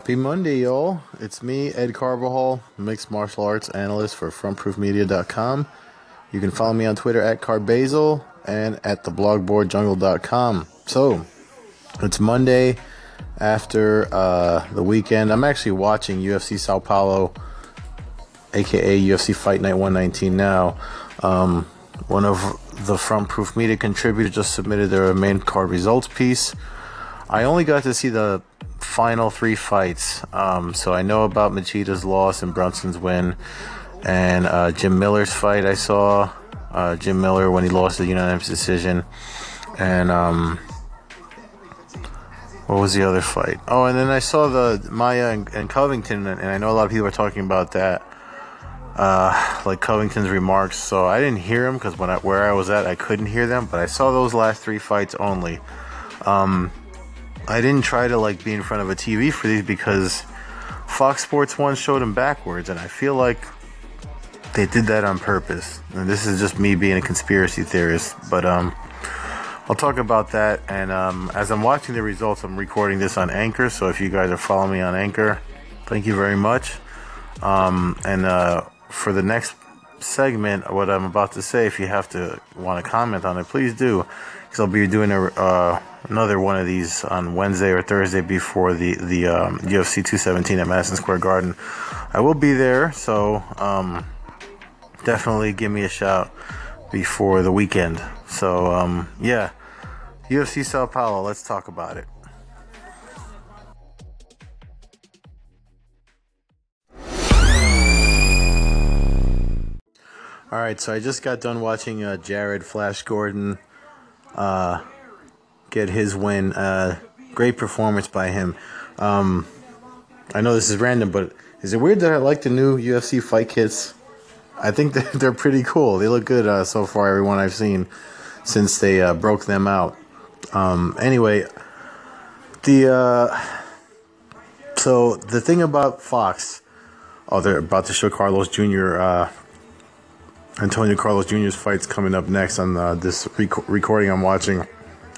Happy Monday, y'all. It's me, Ed Carvajal, mixed martial arts analyst for frontproofmedia.com. You can follow me on Twitter at Carbazel and at theblogboardjungle.com. So, it's Monday after uh, the weekend. I'm actually watching UFC Sao Paulo, aka UFC Fight Night 119 now. Um, one of the Front Proof Media contributors just submitted their main card results piece. I only got to see the final three fights. Um, so I know about Machida's loss and Brunson's win, and uh, Jim Miller's fight. I saw uh, Jim Miller when he lost the unanimous decision, and um, what was the other fight? Oh, and then I saw the Maia and, and Covington, and I know a lot of people are talking about that. Uh, like Covington's remarks, so I didn't hear them because when I, where I was at, I couldn't hear them. But I saw those last three fights only. Um, I didn't try to like be in front of a TV for these because Fox Sports 1 showed them backwards, and I feel like they did that on purpose. And this is just me being a conspiracy theorist, but um, I'll talk about that. And um, as I'm watching the results, I'm recording this on Anchor, so if you guys are following me on Anchor, thank you very much. Um, and uh, for the next segment, what I'm about to say, if you have to want to comment on it, please do, because I'll be doing a. Uh, another one of these on Wednesday or Thursday before the the um, UFC 217 at Madison Square Garden. I will be there, so um, definitely give me a shout before the weekend. So um, yeah, UFC Sao Paulo. Let's talk about it. All right, so I just got done watching uh, Jared Flash Gordon uh, get his win. Uh, great performance by him. Um, I know this is random, but is it weird that I like the new UFC fight kits? I think they're pretty cool. They look good uh, so far. Everyone I've seen since they uh, broke them out. Um, anyway, the uh, so the thing about Fox, oh, they're about to show Carlos Jr. Antonio Carlos Jr.'s fights coming up next on uh, this rec- recording I'm watching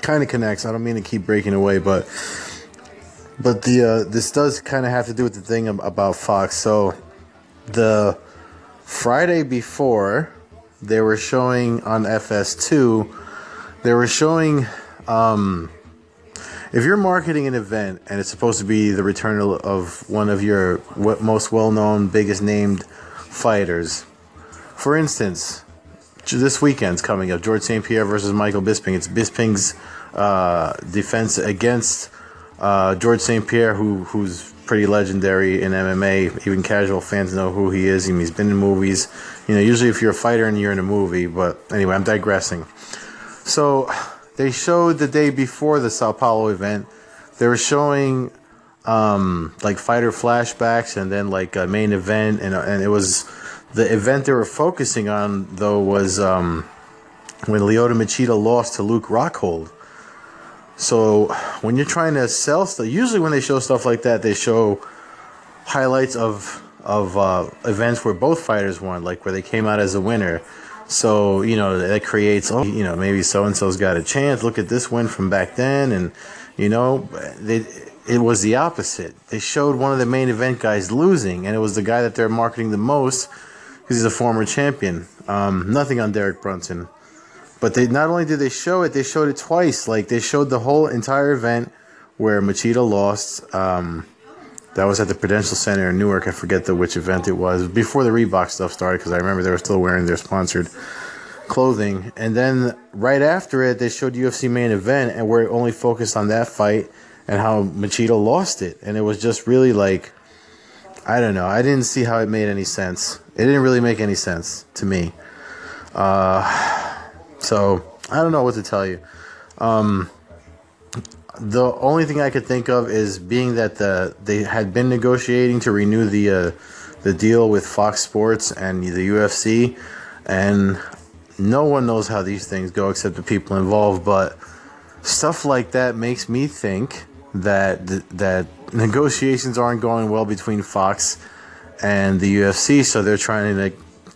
kind of connects. I don't mean to keep breaking away, but but the uh, this does kind of have to do with the thing about Fox. So the Friday before, they were showing on FS2. They were showing. Um, if you're marketing an event and it's supposed to be the return of one of your most well-known, biggest named fighters, for instance, this weekend's coming up. George St. Pierre versus Michael Bisping. It's Bisping's uh, defense against uh, George St. Pierre, who who's pretty legendary in MMA. Even casual fans know who he is. He's been in movies. You know, usually if you're a fighter and you're in a movie. But anyway, I'm digressing. So they showed the day before the Sao Paulo event. They were showing um, like fighter flashbacks and then like a main event, and and it was the event they were focusing on though was um, when Lyoto Machida lost to Luke Rockhold. So when you're trying to sell stuff, usually when they show stuff like that, they show highlights of of uh, events where both fighters won, like where they came out as a winner. So you know that creates, oh, you know, maybe so and so's got a chance. Look at this win from back then, and you know, they it was the opposite. They showed one of the main event guys losing, and it was the guy that they're marketing the most because he's a former champion. Um, nothing on Derek Brunson, but they not only did they show it, they showed it twice. Like they showed the whole entire event where Machida lost. Um, that was at the Prudential Center in Newark. I forget the which event it was before the Reebok stuff started because I remember they were still wearing their sponsored clothing. And then right after it, they showed UFC main event and where it only focused on that fight and how Machida lost it. And it was just really like, I don't know. I didn't see how it made any sense. It didn't really make any sense to me. Uh, so I don't know what to tell you. Um, the only thing I could think of is being that the they had been negotiating to renew the uh, the deal with Fox Sports and the UFC, and no one knows how these things go except the people involved. But stuff like that makes me think that that negotiations aren't going well between Fox and the UFC, so they're trying to,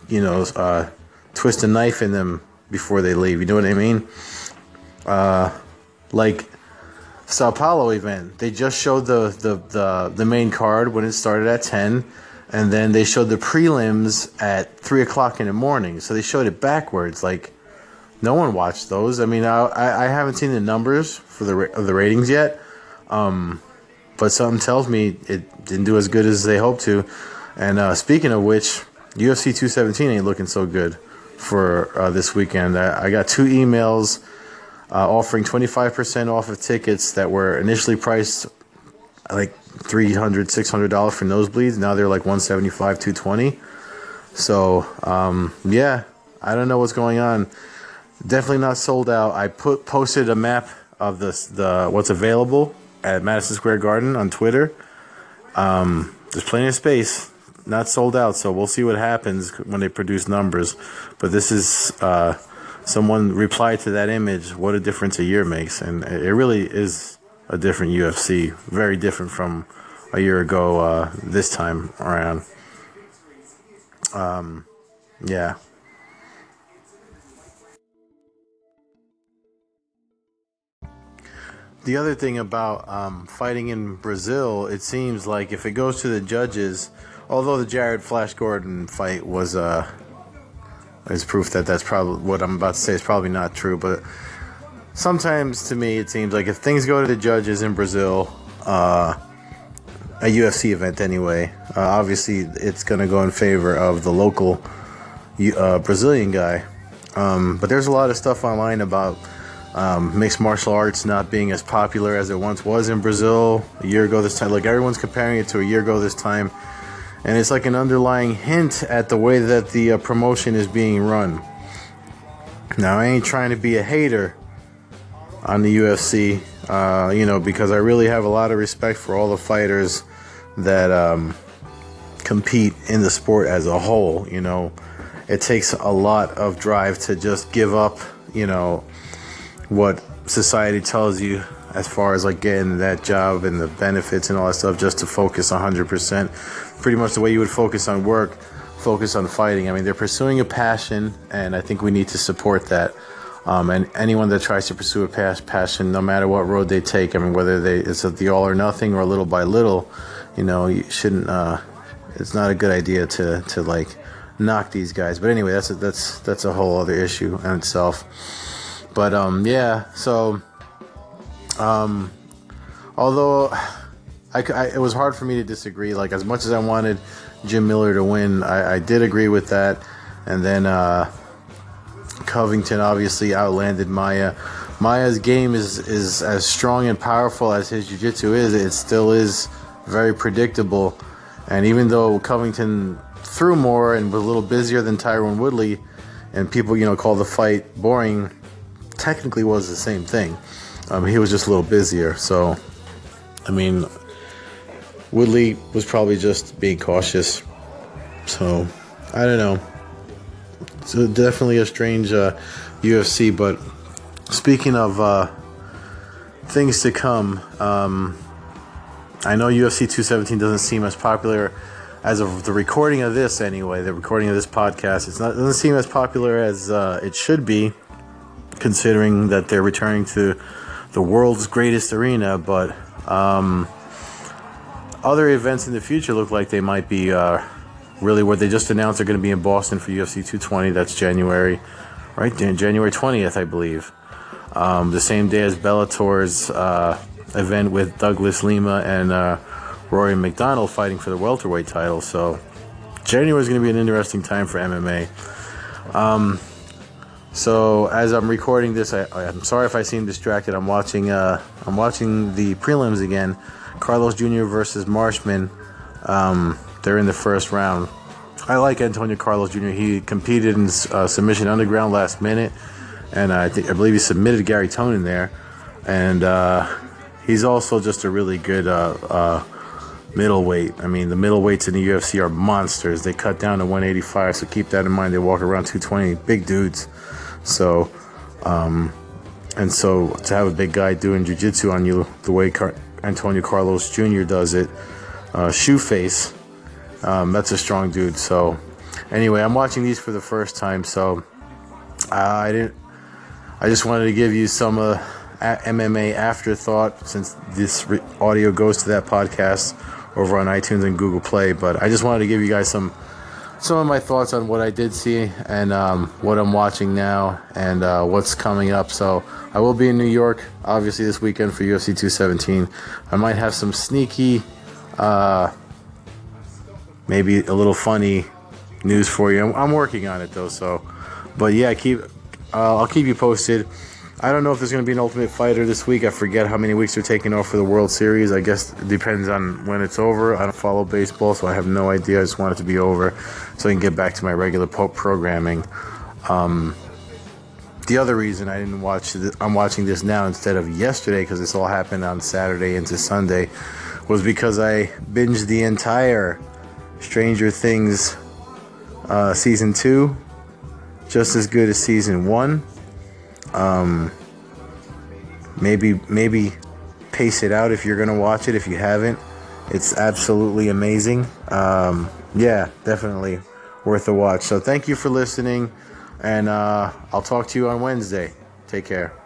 you know, uh, twist a knife in them before they leave. You know what I mean? Uh, like Sao Paulo event. They just showed the, the, the, the main card when it started at 10, and then they showed the prelims at 3 o'clock in the morning. So they showed it backwards. Like, no one watched those. I mean, I, I haven't seen the numbers for the, of the ratings yet, um, but something tells me it didn't do as good as they hoped to. And uh, speaking of which, UFC 217 ain't looking so good for uh, this weekend. I, I got two emails uh, offering 25% off of tickets that were initially priced like 300 $600 for nosebleeds. Now they're like 175 220 So, um, yeah, I don't know what's going on. Definitely not sold out. I put posted a map of the, the what's available at Madison Square Garden on Twitter. Um, there's plenty of space not sold out, so we'll see what happens when they produce numbers. But this is uh, someone replied to that image. What a difference a year makes, and it really is a different UFC. Very different from a year ago. Uh, this time around, um, yeah. The other thing about um, fighting in Brazil, it seems like if it goes to the judges, although the Jared Flash Gordon fight was uh, is proof that that's probably what I'm about to say is probably not true. But sometimes to me it seems like if things go to the judges in Brazil, uh, a UFC event anyway, uh, obviously it's going to go in favor of the local uh, Brazilian guy. Um, but there's a lot of stuff online about um, mixed martial arts not being as popular as it once was in Brazil a year ago this time. Like everyone's comparing it to a year ago this time and it's like an underlying hint at the way that the uh, promotion is being run. Now, I ain't trying to be a hater on the UFC, uh, you know, because I really have a lot of respect for all the fighters that um, compete in the sport as a whole. You know, it takes a lot of drive to just give up, you know, what society tells you as far as like getting that job and the benefits and all that stuff just to focus 100% pretty much the way you would focus on work focus on fighting. I mean they're pursuing a passion and i think we need to support that. Um, and anyone that tries to pursue a passion no matter what road they take i mean whether they it's the all or nothing or little by little you know you shouldn't uh, it's not a good idea to to like knock these guys. But anyway that's a, that's that's a whole other issue in itself but um yeah so um, although I, I, it was hard for me to disagree. Like as much as I wanted Jim Miller to win, I, I did agree with that. And then uh, Covington obviously outlanded Maia. Maia's game is is as strong and powerful as his jiu-jitsu is. It still is very predictable. And even though Covington threw more and was a little busier than Tyron Woodley, and people you know call the fight boring, technically was the same thing. Um, he was just a little busier. So, I mean, Woodley was probably just being cautious. So, I don't know. It's definitely a strange uh, UFC. But speaking of uh, things to come, um, I know UFC 217 doesn't seem as popular as of the recording of this anyway. The recording of this podcast, it's not doesn't seem as popular as uh, it should be, considering that they're returning to the world's greatest arena, but um, other events in the future look like they might be uh, really where they just announced they're going to be in Boston for UFC 220. That's January, right? January 20th, I believe. Um, the same day as Bellator's uh, event with Douglas Lima and uh, Rory MacDonald fighting for the welterweight title. So January is going to be an interesting time for MMA. Um, so as I'm recording this, I, am sorry if I seem distracted. I'm watching. Uh, I'm watching the prelims again. Carlos Jr. versus Marshman. Um, they're in the first round. I like Antonio Carlos Jr. He competed in uh, submission underground last minute, and I think I believe he submitted Gary Tonon there. And uh, he's also just a really good uh, uh, middleweight. I mean, the middleweights in the UFC are monsters. They cut down to 185, so keep that in mind. They walk around 220, big dudes. So, um, and so to have a big guy doing jiu-jitsu on you the way Car- Antonio Carlos Jr. does it, uh, shoe face, um, that's a strong dude. So, anyway, I'm watching these for the first time, so I didn't. I just wanted to give you some uh, MMA Afterthought, since this re- audio goes to that podcast over on iTunes and Google Play. But I just wanted to give you guys some some of my thoughts on what I did see and um, what I'm watching now and uh, what's coming up. So I will be in New York, obviously this weekend for UFC 217. I might have some sneaky, uh, maybe a little funny news for you. I'm, I'm working on it though, so. But yeah, keep. Uh, I'll keep you posted. I don't know if there's going to be an Ultimate Fighter this week. I forget how many weeks they're taking off for the World Series. I guess it depends on when it's over. I don't follow baseball, so I have no idea. I just want it to be over so I can get back to my regular po- programming. Um, the other reason I didn't watch, th- I'm watching this now instead of yesterday because this all happened on Saturday into Sunday, was because I binged the entire Stranger Things uh, season two, just as good as season one. Um, maybe maybe pace it out if you're gonna watch it. If you haven't, it's absolutely amazing. Um, yeah, definitely worth a watch. So thank you for listening, and uh, I'll talk to you on Wednesday. Take care.